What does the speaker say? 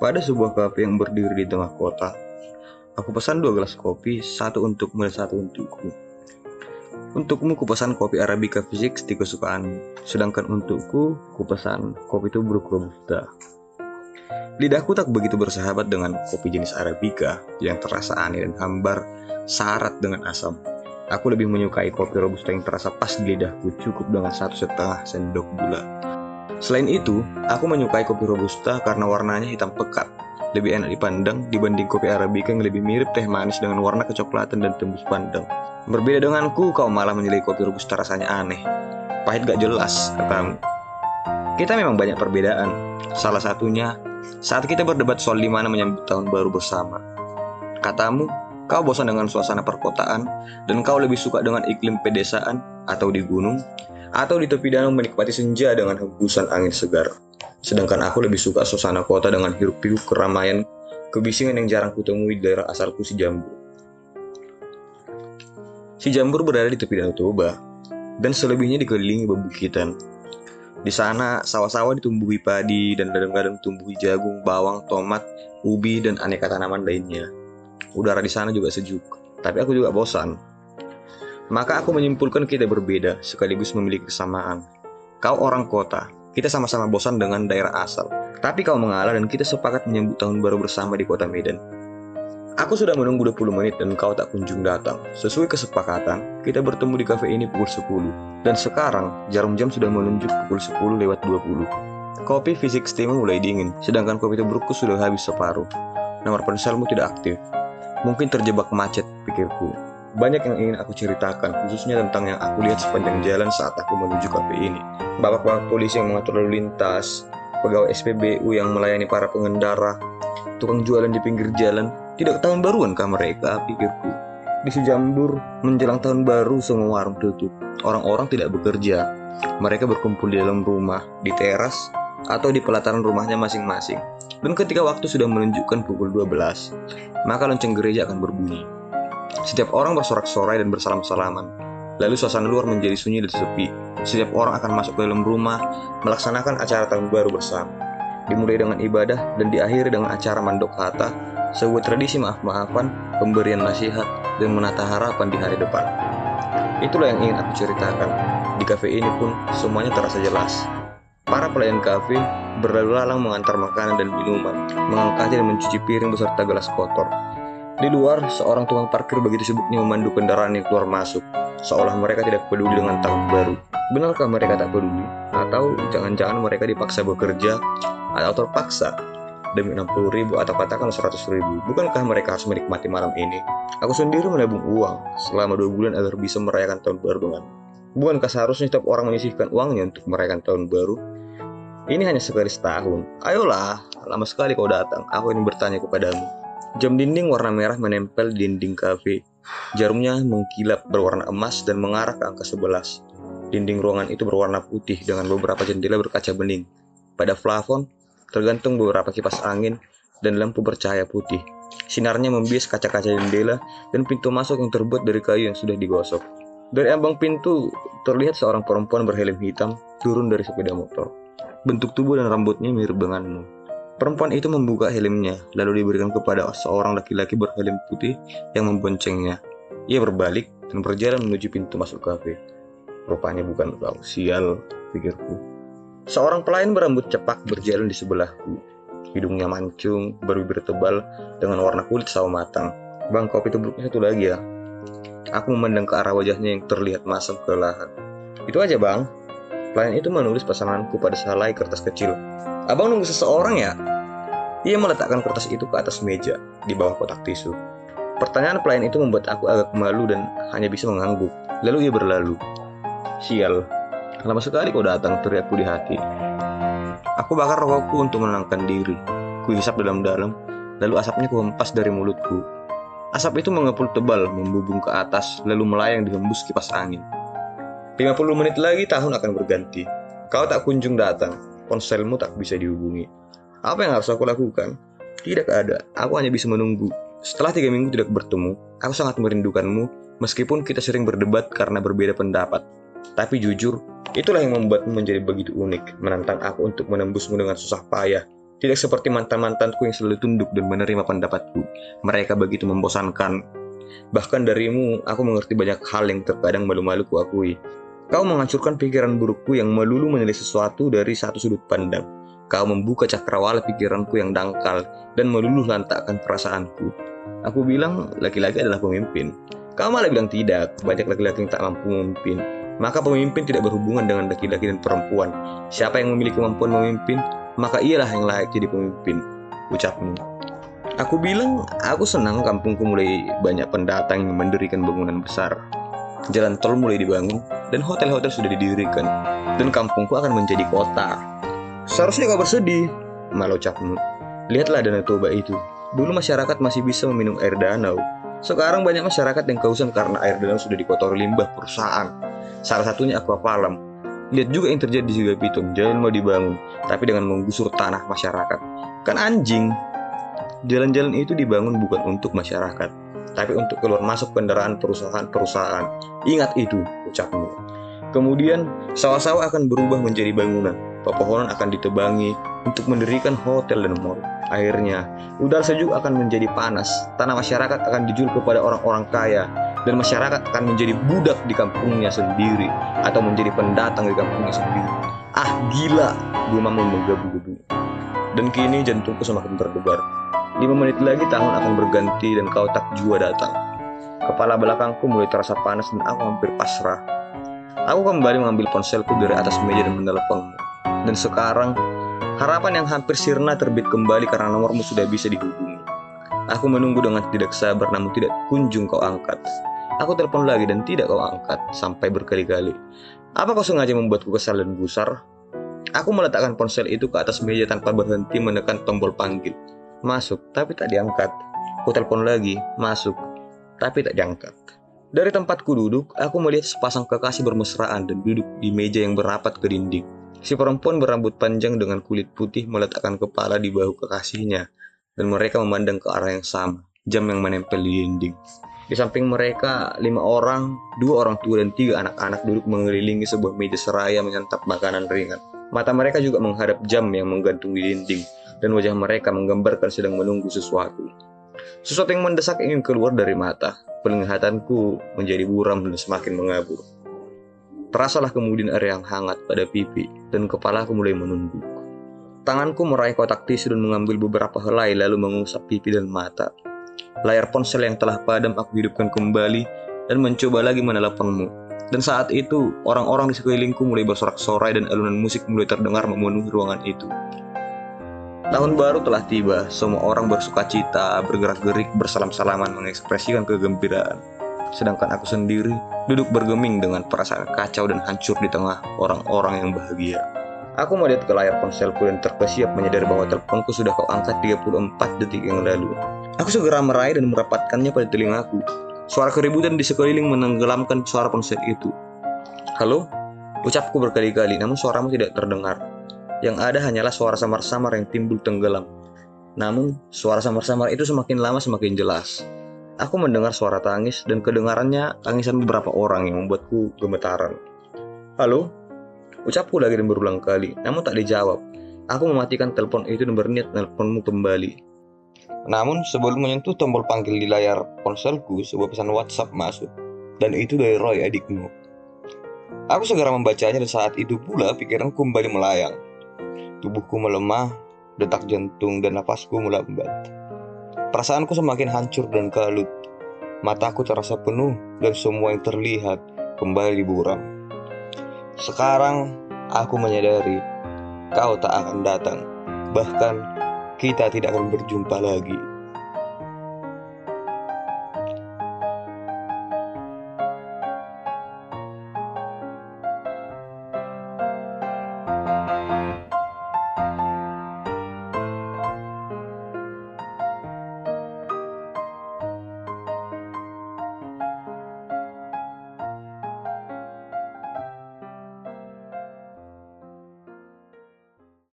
Pada sebuah kafe yang berdiri di tengah kota, aku pesan dua gelas kopi, satu untukmu dan satu untukku. Untukmu kupesan kopi Arabica Physics di kesukaanmu, sedangkan untukku kupesan kopi tubruk Robusta. Lidahku tak begitu bersahabat dengan kopi jenis Arabica yang terasa aneh dan hambar, syarat dengan asam. Aku lebih menyukai kopi Robusta yang terasa pas di lidahku cukup dengan satu setengah sendok gula. Selain itu, aku menyukai kopi Robusta karena warnanya hitam pekat, lebih enak dipandang dibanding kopi Arabica yang lebih mirip teh manis dengan warna kecoklatan dan tembus pandang. Berbeda denganku, kau malah menilai kopi Robusta rasanya aneh. Pahit gak jelas, katamu. Kita memang banyak perbedaan. Salah satunya, saat kita berdebat soal di mana menyambut tahun baru bersama. Katamu, kau bosan dengan suasana perkotaan, dan kau lebih suka dengan iklim pedesaan atau di gunung, atau di tepi danau menikmati senja dengan hembusan angin segar. Sedangkan aku lebih suka suasana kota dengan hiruk-pikuk keramaian, kebisingan yang jarang kutemui di daerah asalku si Jambur. Si Jambur berada di tepi danau Toba, dan selebihnya dikelilingi bebukitan. Di sana, sawah-sawah ditumbuhi padi dan ladang-ladang tumbuhi jagung, bawang, tomat, ubi, dan aneka tanaman lainnya. Udara di sana juga sejuk, tapi aku juga bosan maka aku menyimpulkan kita berbeda sekaligus memiliki kesamaan. Kau orang kota, kita sama-sama bosan dengan daerah asal. Tapi kau mengalah dan kita sepakat menyambut tahun baru bersama di kota Medan. Aku sudah menunggu 20 menit dan kau tak kunjung datang. Sesuai kesepakatan, kita bertemu di kafe ini pukul 10. Dan sekarang, jarum jam sudah menunjuk pukul 10 lewat 20. Kopi fisik steam mulai dingin, sedangkan kopi tubrukku sudah habis separuh. Nomor ponselmu tidak aktif. Mungkin terjebak macet, pikirku. Banyak yang ingin aku ceritakan, khususnya tentang yang aku lihat sepanjang jalan saat aku menuju kafe ini. Bapak-bapak polisi yang mengatur lalu lintas, pegawai SPBU yang melayani para pengendara, tukang jualan di pinggir jalan, tidak tahun baruan kah mereka, pikirku. Di Sejambur, menjelang tahun baru semua warung tutup. Orang-orang tidak bekerja. Mereka berkumpul di dalam rumah, di teras, atau di pelataran rumahnya masing-masing. Dan ketika waktu sudah menunjukkan pukul 12, maka lonceng gereja akan berbunyi. Setiap orang bersorak-sorai dan bersalam-salaman. Lalu suasana luar menjadi sunyi dan sepi. Setiap orang akan masuk ke dalam rumah, melaksanakan acara tahun baru bersama. Dimulai dengan ibadah dan diakhiri dengan acara mandok kata, sebuah tradisi maaf-maafan, pemberian nasihat, dan menata harapan di hari depan. Itulah yang ingin aku ceritakan. Di kafe ini pun semuanya terasa jelas. Para pelayan kafe berlalu lalang mengantar makanan dan minuman, mengangkatnya dan mencuci piring beserta gelas kotor. Di luar, seorang tukang parkir begitu sibuknya memandu kendaraan yang keluar masuk, seolah mereka tidak peduli dengan tahun baru. Benarkah mereka tak peduli? Atau jangan-jangan mereka dipaksa bekerja atau terpaksa demi 60 ribu atau katakan 100 ribu? Bukankah mereka harus menikmati malam ini? Aku sendiri menabung uang selama dua bulan agar bisa merayakan tahun baru dengan Bukankah seharusnya setiap orang menyisihkan uangnya untuk merayakan tahun baru? Ini hanya sekali setahun. Ayolah, lama sekali kau datang. Aku ingin bertanya kepadamu. Jam dinding warna merah menempel di dinding kafe. Jarumnya mengkilap berwarna emas dan mengarah ke angka 11. Dinding ruangan itu berwarna putih dengan beberapa jendela berkaca bening. Pada plafon, tergantung beberapa kipas angin dan lampu bercahaya putih. Sinarnya membias kaca-kaca jendela dan pintu masuk yang terbuat dari kayu yang sudah digosok. Dari ambang pintu, terlihat seorang perempuan berhelm hitam turun dari sepeda motor. Bentuk tubuh dan rambutnya mirip denganmu. Perempuan itu membuka helmnya, lalu diberikan kepada seorang laki-laki berhelm putih yang memboncengnya. Ia berbalik dan berjalan menuju pintu masuk kafe. Rupanya bukan kau, sial, pikirku. Seorang pelayan berambut cepak berjalan di sebelahku. Hidungnya mancung, berbibir tebal, dengan warna kulit sawo matang. Bang, kopi tubruknya satu lagi ya. Aku memandang ke arah wajahnya yang terlihat masam kelelahan. Itu aja bang. Pelayan itu menulis pesananku pada selai kertas kecil. Abang nunggu seseorang ya? Ia meletakkan kertas itu ke atas meja di bawah kotak tisu. Pertanyaan pelayan itu membuat aku agak malu dan hanya bisa mengangguk. Lalu ia berlalu. Sial, lama sekali kau datang, teriakku di hati. Aku bakar rokokku untuk menenangkan diri. Kuhisap dalam-dalam, lalu asapnya kuhempas dari mulutku. Asap itu mengepul tebal, membubung ke atas, lalu melayang dihembus kipas angin. 50 menit lagi tahun akan berganti. Kau tak kunjung datang, ponselmu tak bisa dihubungi. Apa yang harus aku lakukan? Tidak ada, aku hanya bisa menunggu. Setelah tiga minggu tidak bertemu, aku sangat merindukanmu meskipun kita sering berdebat karena berbeda pendapat. Tapi jujur, itulah yang membuatmu menjadi begitu unik, menantang aku untuk menembusmu dengan susah payah. Tidak seperti mantan-mantanku yang selalu tunduk dan menerima pendapatku. Mereka begitu membosankan. Bahkan darimu, aku mengerti banyak hal yang terkadang malu-malu ku akui. Kau menghancurkan pikiran burukku yang melulu menilai sesuatu dari satu sudut pandang. Kau membuka cakrawala pikiranku yang dangkal dan meluluh lantakkan perasaanku. Aku bilang laki-laki adalah pemimpin. Kau malah bilang tidak, banyak laki-laki yang tak mampu memimpin. Maka pemimpin tidak berhubungan dengan laki-laki dan perempuan. Siapa yang memiliki kemampuan memimpin, maka ialah yang layak jadi pemimpin. Ucapmu. Aku bilang, aku senang kampungku mulai banyak pendatang yang mendirikan bangunan besar. Jalan tol mulai dibangun, dan hotel-hotel sudah didirikan. Dan kampungku akan menjadi kota. Seharusnya kau bersedih, malah ucapmu. Lihatlah Danau Toba itu. Dulu masyarakat masih bisa meminum air danau. Sekarang banyak masyarakat yang kehausan karena air danau sudah dikotori limbah perusahaan. Salah satunya aquapalam. Lihat juga yang terjadi di Pitung. Jalan mau dibangun, tapi dengan menggusur tanah masyarakat. Kan anjing. Jalan-jalan itu dibangun bukan untuk masyarakat, tapi untuk keluar masuk kendaraan perusahaan-perusahaan. Ingat itu, ucapmu. Kemudian, sawah-sawah akan berubah menjadi bangunan pepohonan akan ditebangi untuk mendirikan hotel dan mall. Akhirnya, udara sejuk akan menjadi panas, tanah masyarakat akan dijual kepada orang-orang kaya, dan masyarakat akan menjadi budak di kampungnya sendiri, atau menjadi pendatang di kampungnya sendiri. Ah gila, gumamu menggebu-gebu. Dan kini jantungku semakin berdebar. Lima menit lagi tahun akan berganti dan kau tak jua datang. Kepala belakangku mulai terasa panas dan aku hampir pasrah. Aku kembali mengambil ponselku dari atas meja dan menelponmu. Dan sekarang, harapan yang hampir sirna terbit kembali karena nomormu sudah bisa dihubungi. Aku menunggu dengan tidak sabar namun tidak kunjung kau angkat. Aku telepon lagi dan tidak kau angkat sampai berkali-kali. Apa kau sengaja membuatku kesal dan gusar? Aku meletakkan ponsel itu ke atas meja tanpa berhenti menekan tombol panggil. Masuk, tapi tak diangkat. Aku telepon lagi, masuk, tapi tak diangkat. Dari tempatku duduk, aku melihat sepasang kekasih bermesraan dan duduk di meja yang berapat ke dinding. Si perempuan berambut panjang dengan kulit putih meletakkan kepala di bahu kekasihnya, dan mereka memandang ke arah yang sama, jam yang menempel di dinding. Di samping mereka, lima orang, dua orang tua dan tiga anak-anak duduk mengelilingi sebuah meja seraya menyantap makanan ringan. Mata mereka juga menghadap jam yang menggantung di dinding, dan wajah mereka menggambarkan sedang menunggu sesuatu. Sesuatu yang mendesak ingin keluar dari mata. Penglihatanku menjadi buram dan semakin mengabur. Terasalah kemudian air yang hangat pada pipi, dan kepalaku mulai menunduk. Tanganku meraih kotak tisu dan mengambil beberapa helai lalu mengusap pipi dan mata. Layar ponsel yang telah padam aku hidupkan kembali dan mencoba lagi meneleponmu. Dan saat itu, orang-orang di sekelilingku mulai bersorak-sorai dan alunan musik mulai terdengar memenuhi ruangan itu. Tahun baru telah tiba, semua orang bersuka cita, bergerak-gerik, bersalam-salaman mengekspresikan kegembiraan. Sedangkan aku sendiri duduk bergeming dengan perasaan kacau dan hancur di tengah orang-orang yang bahagia. Aku melihat ke layar ponselku dan terkesiap menyadari bahwa teleponku sudah kau angkat 34 detik yang lalu. Aku segera meraih dan merapatkannya pada telingaku. Suara keributan di sekeliling menenggelamkan suara ponsel itu. Halo? Ucapku berkali-kali, namun suaramu tidak terdengar. Yang ada hanyalah suara samar-samar yang timbul tenggelam. Namun, suara samar-samar itu semakin lama semakin jelas. Aku mendengar suara tangis dan kedengarannya tangisan beberapa orang yang membuatku gemetaran. Halo? Ucapku lagi dan berulang kali, namun tak dijawab. Aku mematikan telepon itu dan berniat teleponmu kembali. Namun sebelum menyentuh tombol panggil di layar ponselku, sebuah pesan WhatsApp masuk. Dan itu dari Roy adikmu. Aku segera membacanya dan saat itu pula pikiranku kembali melayang. Tubuhku melemah, detak jantung dan nafasku melambat. Perasaanku semakin hancur dan kalut. Mataku terasa penuh dan semua yang terlihat kembali buram. Sekarang aku menyadari kau tak akan datang. Bahkan kita tidak akan berjumpa lagi.